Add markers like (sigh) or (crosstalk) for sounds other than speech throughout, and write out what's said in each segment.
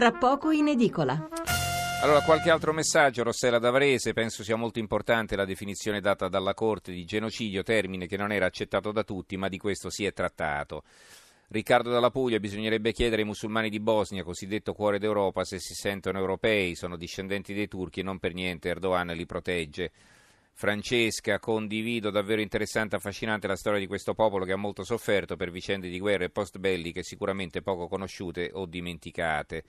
tra poco in edicola. Allora, qualche altro messaggio, Rossella D'Avrese, penso sia molto importante la definizione data dalla Corte di genocidio, termine che non era accettato da tutti, ma di questo si è trattato. Riccardo dalla Puglia, bisognerebbe chiedere ai musulmani di Bosnia, cosiddetto cuore d'Europa, se si sentono europei, sono discendenti dei turchi e non per niente Erdogan li protegge. Francesca, condivido davvero interessante e affascinante la storia di questo popolo che ha molto sofferto per vicende di guerre post-belliche sicuramente poco conosciute o dimenticate.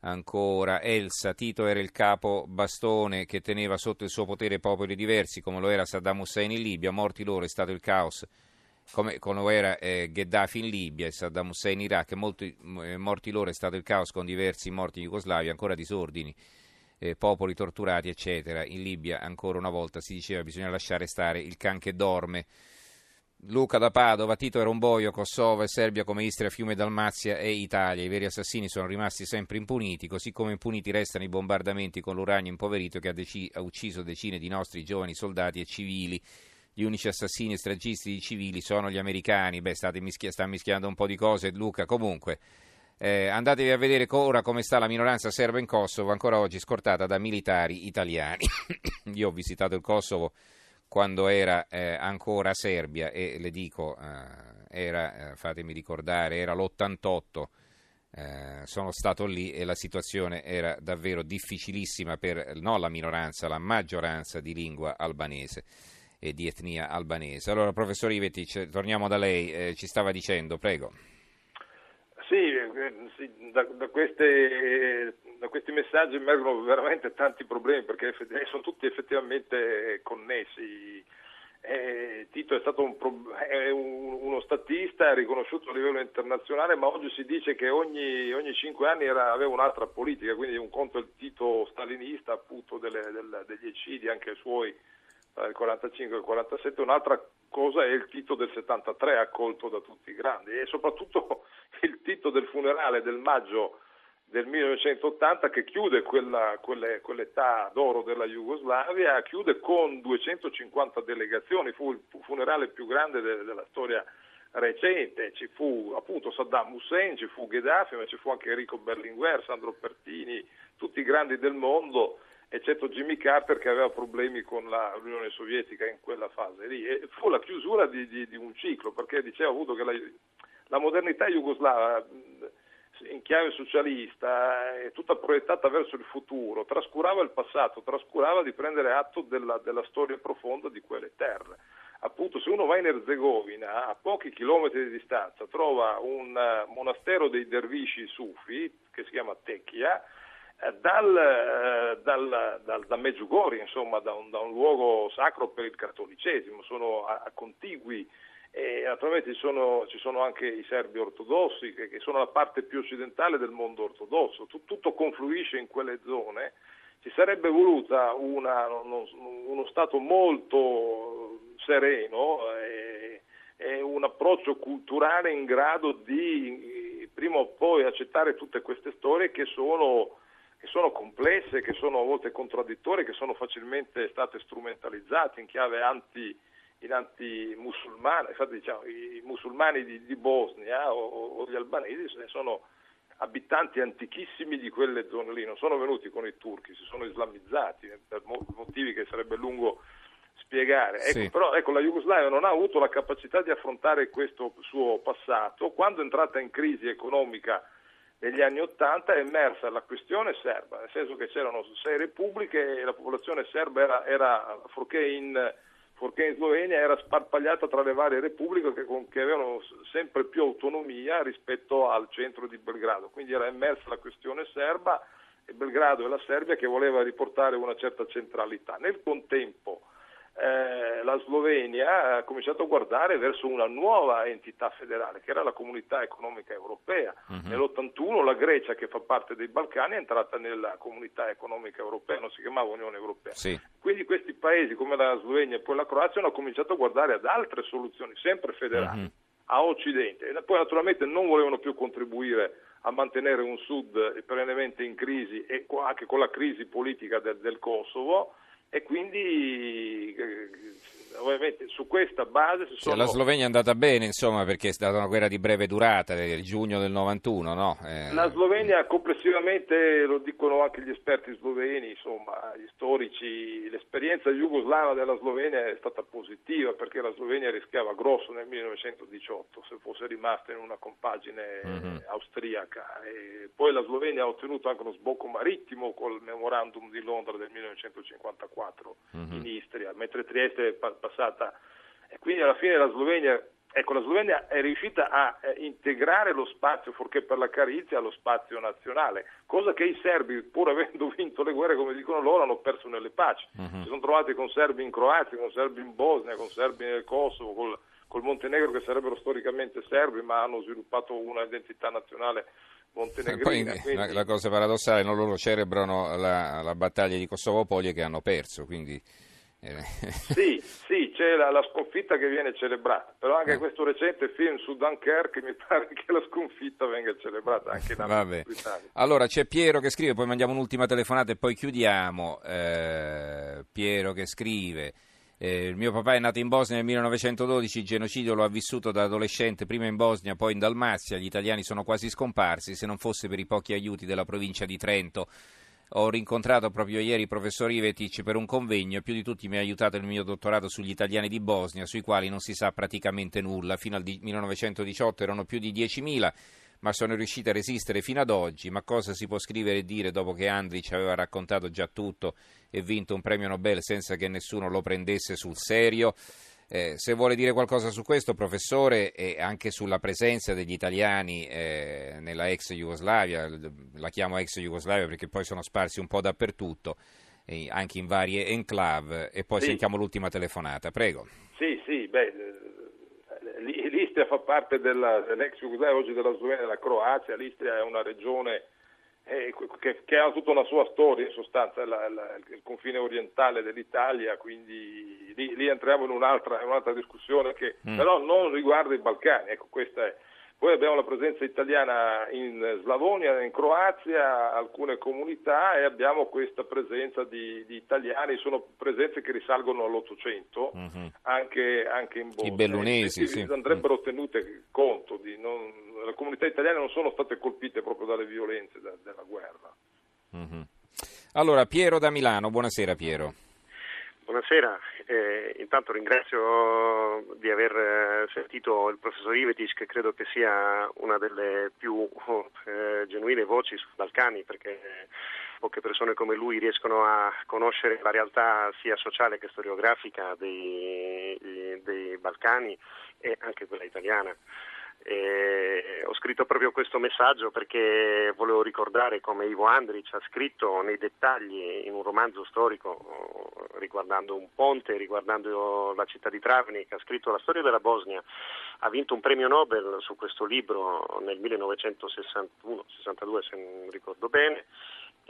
Ancora, Elsa, Tito era il capo bastone che teneva sotto il suo potere popoli diversi, come lo era Saddam Hussein in Libia, morti loro è stato il caos come, come lo era eh, Gheddafi in Libia e Saddam Hussein in Iraq, molti, eh, morti loro è stato il caos con diversi morti in Jugoslavia, ancora disordini, eh, popoli torturati, eccetera. In Libia ancora una volta si diceva bisogna lasciare stare il can che dorme. Luca da Padova, Tito era un boio, Kosovo e Serbia come Istria, Fiume, Dalmazia e Italia. I veri assassini sono rimasti sempre impuniti, così come impuniti restano i bombardamenti con l'uranio impoverito che ha, dec- ha ucciso decine di nostri giovani soldati e civili gli unici assassini e stragisti di civili sono gli americani. Beh, state mischia- sta mischiando un po' di cose, Luca. Comunque, eh, andatevi a vedere ora come sta la minoranza serba in Kosovo, ancora oggi scortata da militari italiani. (coughs) Io ho visitato il Kosovo quando era eh, ancora Serbia e le dico, eh, era, eh, fatemi ricordare, era l'88. Eh, sono stato lì e la situazione era davvero difficilissima per non la minoranza, la maggioranza di lingua albanese e di etnia albanese. Allora, professor Ivetic, torniamo da lei, eh, ci stava dicendo, prego. Sì, da, da, queste, da, questi messaggi emergono veramente tanti problemi perché eh, sono tutti effettivamente connessi. Eh, Tito è stato un, è un, uno statista riconosciuto a livello internazionale, ma oggi si dice che ogni, ogni cinque anni era, aveva un'altra politica, quindi un conto è il Tito stalinista appunto delle, del, degli eccidi, anche suoi tra il 45 e il 47, un'altra cosa è il Tito del 73 accolto da tutti i grandi e soprattutto (laughs) il Tito del funerale del maggio del 1980 che chiude quella, quelle, quell'età d'oro della Jugoslavia, chiude con 250 delegazioni, fu il funerale più grande de, della storia recente, ci fu appunto Saddam Hussein, ci fu Gheddafi, ma ci fu anche Enrico Berlinguer, Sandro Pertini, tutti i grandi del mondo eccetto Jimmy Carter che aveva problemi con la, l'Unione Sovietica in quella fase lì. E fu la chiusura di, di, di un ciclo, perché diceva avuto che la, la modernità jugoslava in chiave socialista è tutta proiettata verso il futuro, trascurava il passato, trascurava di prendere atto della, della storia profonda di quelle terre. Appunto, se uno va in Erzegovina, a pochi chilometri di distanza, trova un uh, monastero dei dervisci sufi, che si chiama Tecchia, eh, dal, eh, dal, dal, da Meggiugorje, insomma, da un, da un, luogo sacro per il cattolicesimo, sono a, a contigui e naturalmente ci sono, ci sono, anche i serbi ortodossi che, che, sono la parte più occidentale del mondo ortodosso, Tut, tutto confluisce in quelle zone, ci sarebbe voluta una, uno, uno, Stato molto sereno e, e un approccio culturale in grado di prima o poi accettare tutte queste storie che sono che sono complesse, che sono a volte contraddittorie, che sono facilmente state strumentalizzate in chiave anti, in anti-musulmana. Infatti diciamo, i musulmani di, di Bosnia o, o, gli albanesi sono abitanti antichissimi di quelle zone lì, non sono venuti con i turchi, si sono islamizzati eh, per motivi che sarebbe lungo spiegare. Ecco, sì. Però ecco, la Jugoslavia non ha avuto la capacità di affrontare questo suo passato. Quando è entrata in crisi economica negli anni Ottanta è emersa la questione serba, nel senso che c'erano sei repubbliche e la popolazione serba era, era forché, in, forché, in, Slovenia era sparpagliata tra le varie repubbliche che, che, avevano sempre più autonomia rispetto al centro di Belgrado, quindi era emersa la questione serba e Belgrado e la Serbia che voleva riportare una certa centralità. Nel contempo eh, la Slovenia ha cominciato a guardare verso una nuova entità federale che era la comunità economica europea. Uh-huh. Nell'81 la Grecia che fa parte dei Balcani è entrata nella comunità economica europea, non si chiamava Unione Europea. Sì. Quindi questi paesi come la Slovenia e poi la Croazia hanno cominciato a guardare ad altre soluzioni, sempre federali, uh-huh. a Occidente. E poi naturalmente non volevano più contribuire a mantenere un sud perennemente in crisi e anche con la crisi politica del, del Kosovo e quindi eh, ovviamente su questa base sono... Cioè, la Slovenia è andata bene insomma perché è stata una guerra di breve durata del giugno del 91 no? Eh... la Slovenia complessivamente lo dicono anche gli esperti sloveni insomma gli storici l'esperienza jugoslava della Slovenia è stata positiva perché la Slovenia rischiava grosso nel 1918 se fosse rimasta in una compagine mm-hmm. austriaca e poi la Slovenia ha ottenuto anche uno sbocco marittimo col memorandum di Londra del 1954 mm-hmm. in Istria, mentre Trieste è passata. E quindi alla fine la Slovenia, ecco, la Slovenia è riuscita a eh, integrare lo spazio, fuorché per la Carizia, allo spazio nazionale, cosa che i serbi, pur avendo (laughs) vinto le guerre, come dicono loro, hanno perso nelle paci. Mm-hmm. Si sono trovati con serbi in Croazia, con serbi in Bosnia, con serbi nel Kosovo, col, col Montenegro che sarebbero storicamente serbi, ma hanno sviluppato una identità nazionale montenegrina. Poi, quindi... la, cosa paradossale, no, loro celebrano la, la battaglia di Kosovo Poli che hanno perso, quindi... Eh. sì, (laughs) sì, c'è la, la, sconfitta che viene celebrata, però anche eh. questo recente film su Dunkerque mi pare che la sconfitta venga celebrata anche in America. Allora c'è Piero che scrive, poi mandiamo un'ultima telefonata e poi chiudiamo. Eh, Piero che scrive. Eh, mio papà è nato in Bosnia nel 1912, il genocidio lo ha vissuto da adolescente prima in Bosnia, poi in Dalmazia, gli italiani sono quasi scomparsi, se non fosse per i pochi aiuti della provincia di Trento. Ho rincontrato proprio ieri il professor Ivetic per un convegno e più di tutti mi ha aiutato il mio dottorato sugli italiani di Bosnia, sui quali non si sa praticamente nulla. Fino al 1918 erano più di 10.000 ma sono riusciti a resistere fino ad oggi. Ma cosa si può scrivere e dire dopo che Andrich aveva raccontato già tutto e vinto un premio Nobel senza che nessuno lo prendesse sul serio? Eh, se vuole dire qualcosa su questo, professore, e anche sulla presenza degli italiani eh, nella ex Jugoslavia, la chiamo ex Jugoslavia perché poi sono sparsi un po' dappertutto, eh, anche in varie enclave, e poi sì. sentiamo l'ultima telefonata. Prego. Sì, sì, beh, l'Istria fa parte dell'ex Jugoslavia, oggi della Slovenia della Croazia, l'Istria è una regione eh, che, che, ha tutta una sua storia, in sostanza la, la, il confine orientale dell'Italia, quindi lì, lì entriamo in un'altra, in un'altra discussione che mm. però non riguarda i Balcani, ecco questa è poi abbiamo la presenza italiana in Slavonia, in Croazia, alcune comunità e abbiamo questa presenza di, di italiani, sono presenze che risalgono all'Ottocento, mm-hmm. anche, anche, in Bosnia. I bellunesi, sì. Andrebbero tenute conto, di non, le comunità italiane non sono state colpite proprio dalle violenze da, della guerra. Mm-hmm. Allora, Piero da Milano, buonasera Piero. Buonasera, eh, intanto ringrazio di aver eh, sentito il professor Ivetic che credo che sia una delle più eh, genuine voci sui Balcani perché poche persone come lui riescono a conoscere la realtà sia sociale che storiografica dei, dei Balcani e anche quella italiana. E ho scritto proprio questo messaggio perché volevo ricordare come Ivo Andrić ha scritto nei dettagli in un romanzo storico riguardando un ponte, riguardando la città di Travnik, ha scritto la storia della Bosnia, ha vinto un premio Nobel su questo libro nel 1961-62 se non ricordo bene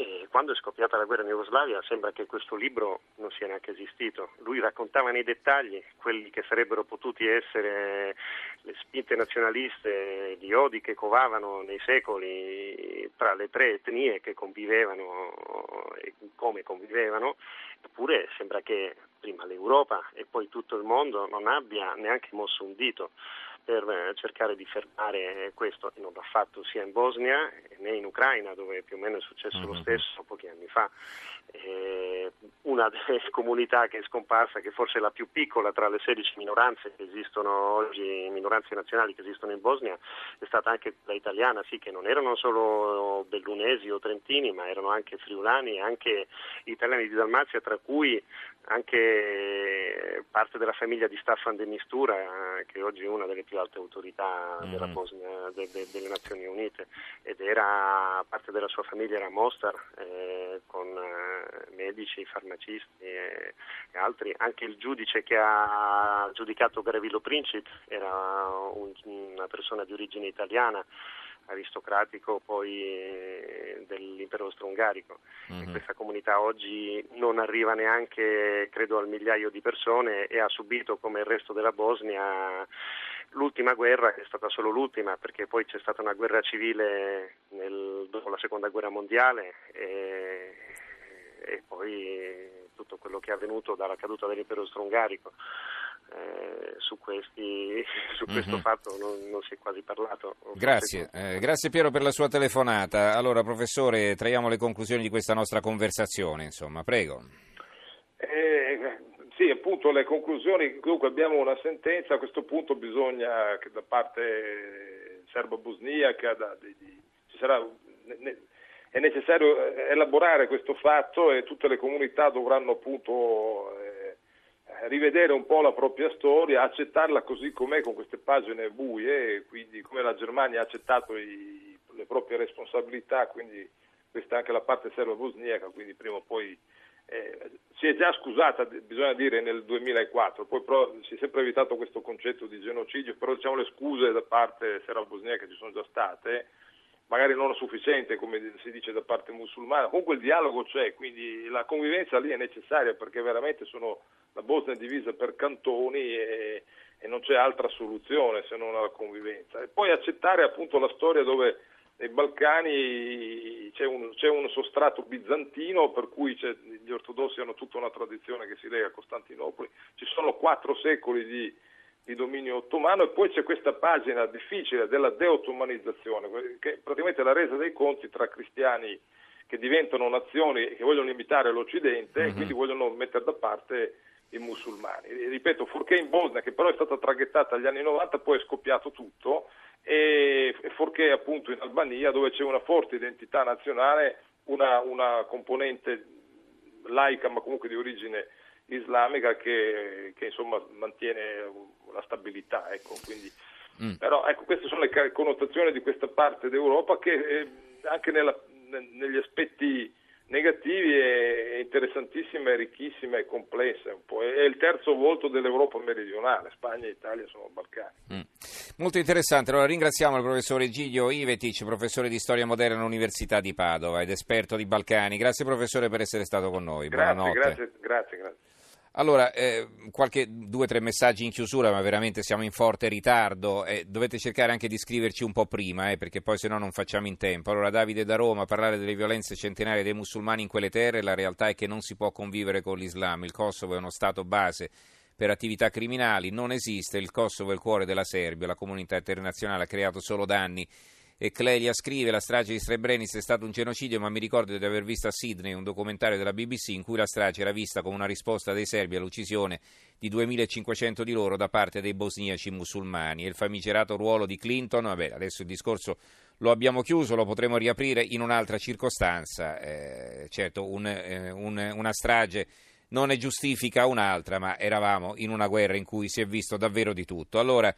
e quando è scoppiata la guerra in Jugoslavia sembra che questo libro non sia neanche esistito. Lui raccontava nei dettagli quelli che sarebbero potuti essere le spinte nazionaliste, gli odi che covavano nei secoli tra le tre etnie che convivevano e come convivevano, eppure sembra che prima l'Europa e poi tutto il mondo non abbia neanche mosso un dito per eh, cercare di fermare questo e non l'ha fatto sia in Bosnia né in Ucraina dove più o meno è successo lo mm-hmm. stesso pochi anni fa. Eh, una delle (laughs) comunità che è scomparsa, che forse è la più piccola tra le 16 minoranze che esistono oggi, minoranze nazionali che esistono in Bosnia, è stata anche quella italiana, sì, che non erano solo bellunesi o trentini, ma erano anche friulani e anche italiani di Dalmazia, tra cui anche parte della famiglia di Staffan de Mistura, che oggi è una delle più alte autorità della mm. Bosnia, de, de, delle Nazioni Unite, ed era parte della sua famiglia era Mostar, eh, con eh, medici, farmacisti e, e, altri. Anche il giudice che ha giudicato Garavilo Princip era un, una persona di origine italiana aristocratico poi eh, dell'impero austro-ungarico. Mm-hmm. Questa comunità oggi non arriva neanche, credo, al migliaio di persone e ha subito, come il resto della Bosnia, l'ultima guerra, che è stata solo l'ultima, perché poi c'è stata una guerra civile nel, dopo la seconda guerra mondiale e, e poi tutto quello che è avvenuto dalla caduta dell'impero austro-ungarico. Eh, su, questi, (laughs) su questo mm-hmm. fatto non, non, si è quasi parlato. Grazie, eh, grazie Piero per la sua telefonata. Allora, professore, traiamo le conclusioni di questa nostra conversazione, insomma, prego. Eh, sì, appunto le conclusioni, comunque abbiamo una sentenza, a questo punto bisogna che da parte serbo-bosniaca da, di, di, ci sarà, ne, è necessario elaborare questo fatto e tutte le comunità dovranno appunto eh, rivedere un po' la propria storia, accettarla così com'è con queste pagine buie, quindi come la Germania ha accettato i, le proprie responsabilità, quindi questa è anche la parte serbo-bosniaca, quindi prima o poi eh, si è già scusata, bisogna dire, nel 2004, poi però si è sempre evitato questo concetto di genocidio, però diciamo le scuse da parte serbo-bosniaca ci sono già state, magari non sufficiente come si dice da parte musulmana, comunque il dialogo c'è, quindi la convivenza lì è necessaria perché veramente sono, la Bosnia è divisa per cantoni e, e non c'è altra soluzione se non la convivenza. E poi accettare appunto la storia dove nei Balcani c'è un, c'è un, sostrato bizantino per cui gli ortodossi hanno tutta una tradizione che si lega a Costantinopoli, ci sono quattro secoli di, di dominio ottomano e poi c'è questa pagina difficile della deottomanizzazione, che è praticamente la resa dei conti tra cristiani che diventano nazioni che vogliono imitare l'Occidente mm-hmm. e quindi vogliono mettere da parte i musulmani. Ripeto, fuorché in Bosnia, che però è stata traghettata agli anni 90, poi è scoppiato tutto, e fuorché appunto in Albania, dove c'è una forte identità nazionale, una, una componente laica ma comunque di origine islamica che, che insomma mantiene la stabilità. Ecco, quindi, mm. Però ecco, queste sono le connotazioni di questa parte d'Europa che eh, anche nella, negli aspetti negativi è interessantissima, è ricchissima e complessa. È il terzo volto dell'Europa meridionale, Spagna e Italia sono Balcani. Mm. Molto interessante, allora ringraziamo il professore Giglio Ivetic, professore di storia moderna all'Università di Padova ed esperto di Balcani. Grazie professore per essere stato con noi. Grazie, Buonanotte. Grazie, grazie, grazie. Allora, eh, qualche due o tre messaggi in chiusura, ma veramente siamo in forte ritardo. Eh, dovete cercare anche di scriverci un po' prima, eh, perché poi se no non facciamo in tempo. Allora, Davide da Roma, parlare delle violenze centenarie dei musulmani in quelle terre, la realtà è che non si può convivere con l'Islam. Il Kosovo è uno Stato base per attività criminali, non esiste. Il Kosovo è il cuore della Serbia, la comunità internazionale ha creato solo danni e Clelia scrive la strage di Srebrenica è stato un genocidio, ma mi ricordo di aver visto a Sydney un documentario della BBC in cui la strage era vista come una risposta dei serbi all'uccisione di 2500 di loro da parte dei bosniaci musulmani. E il famigerato ruolo di Clinton, vabbè, adesso il discorso lo abbiamo chiuso, lo potremo riaprire in un'altra circostanza. Eh, certo, un, eh, un, una strage non ne giustifica un'altra, ma eravamo in una guerra in cui si è visto davvero di tutto. Allora,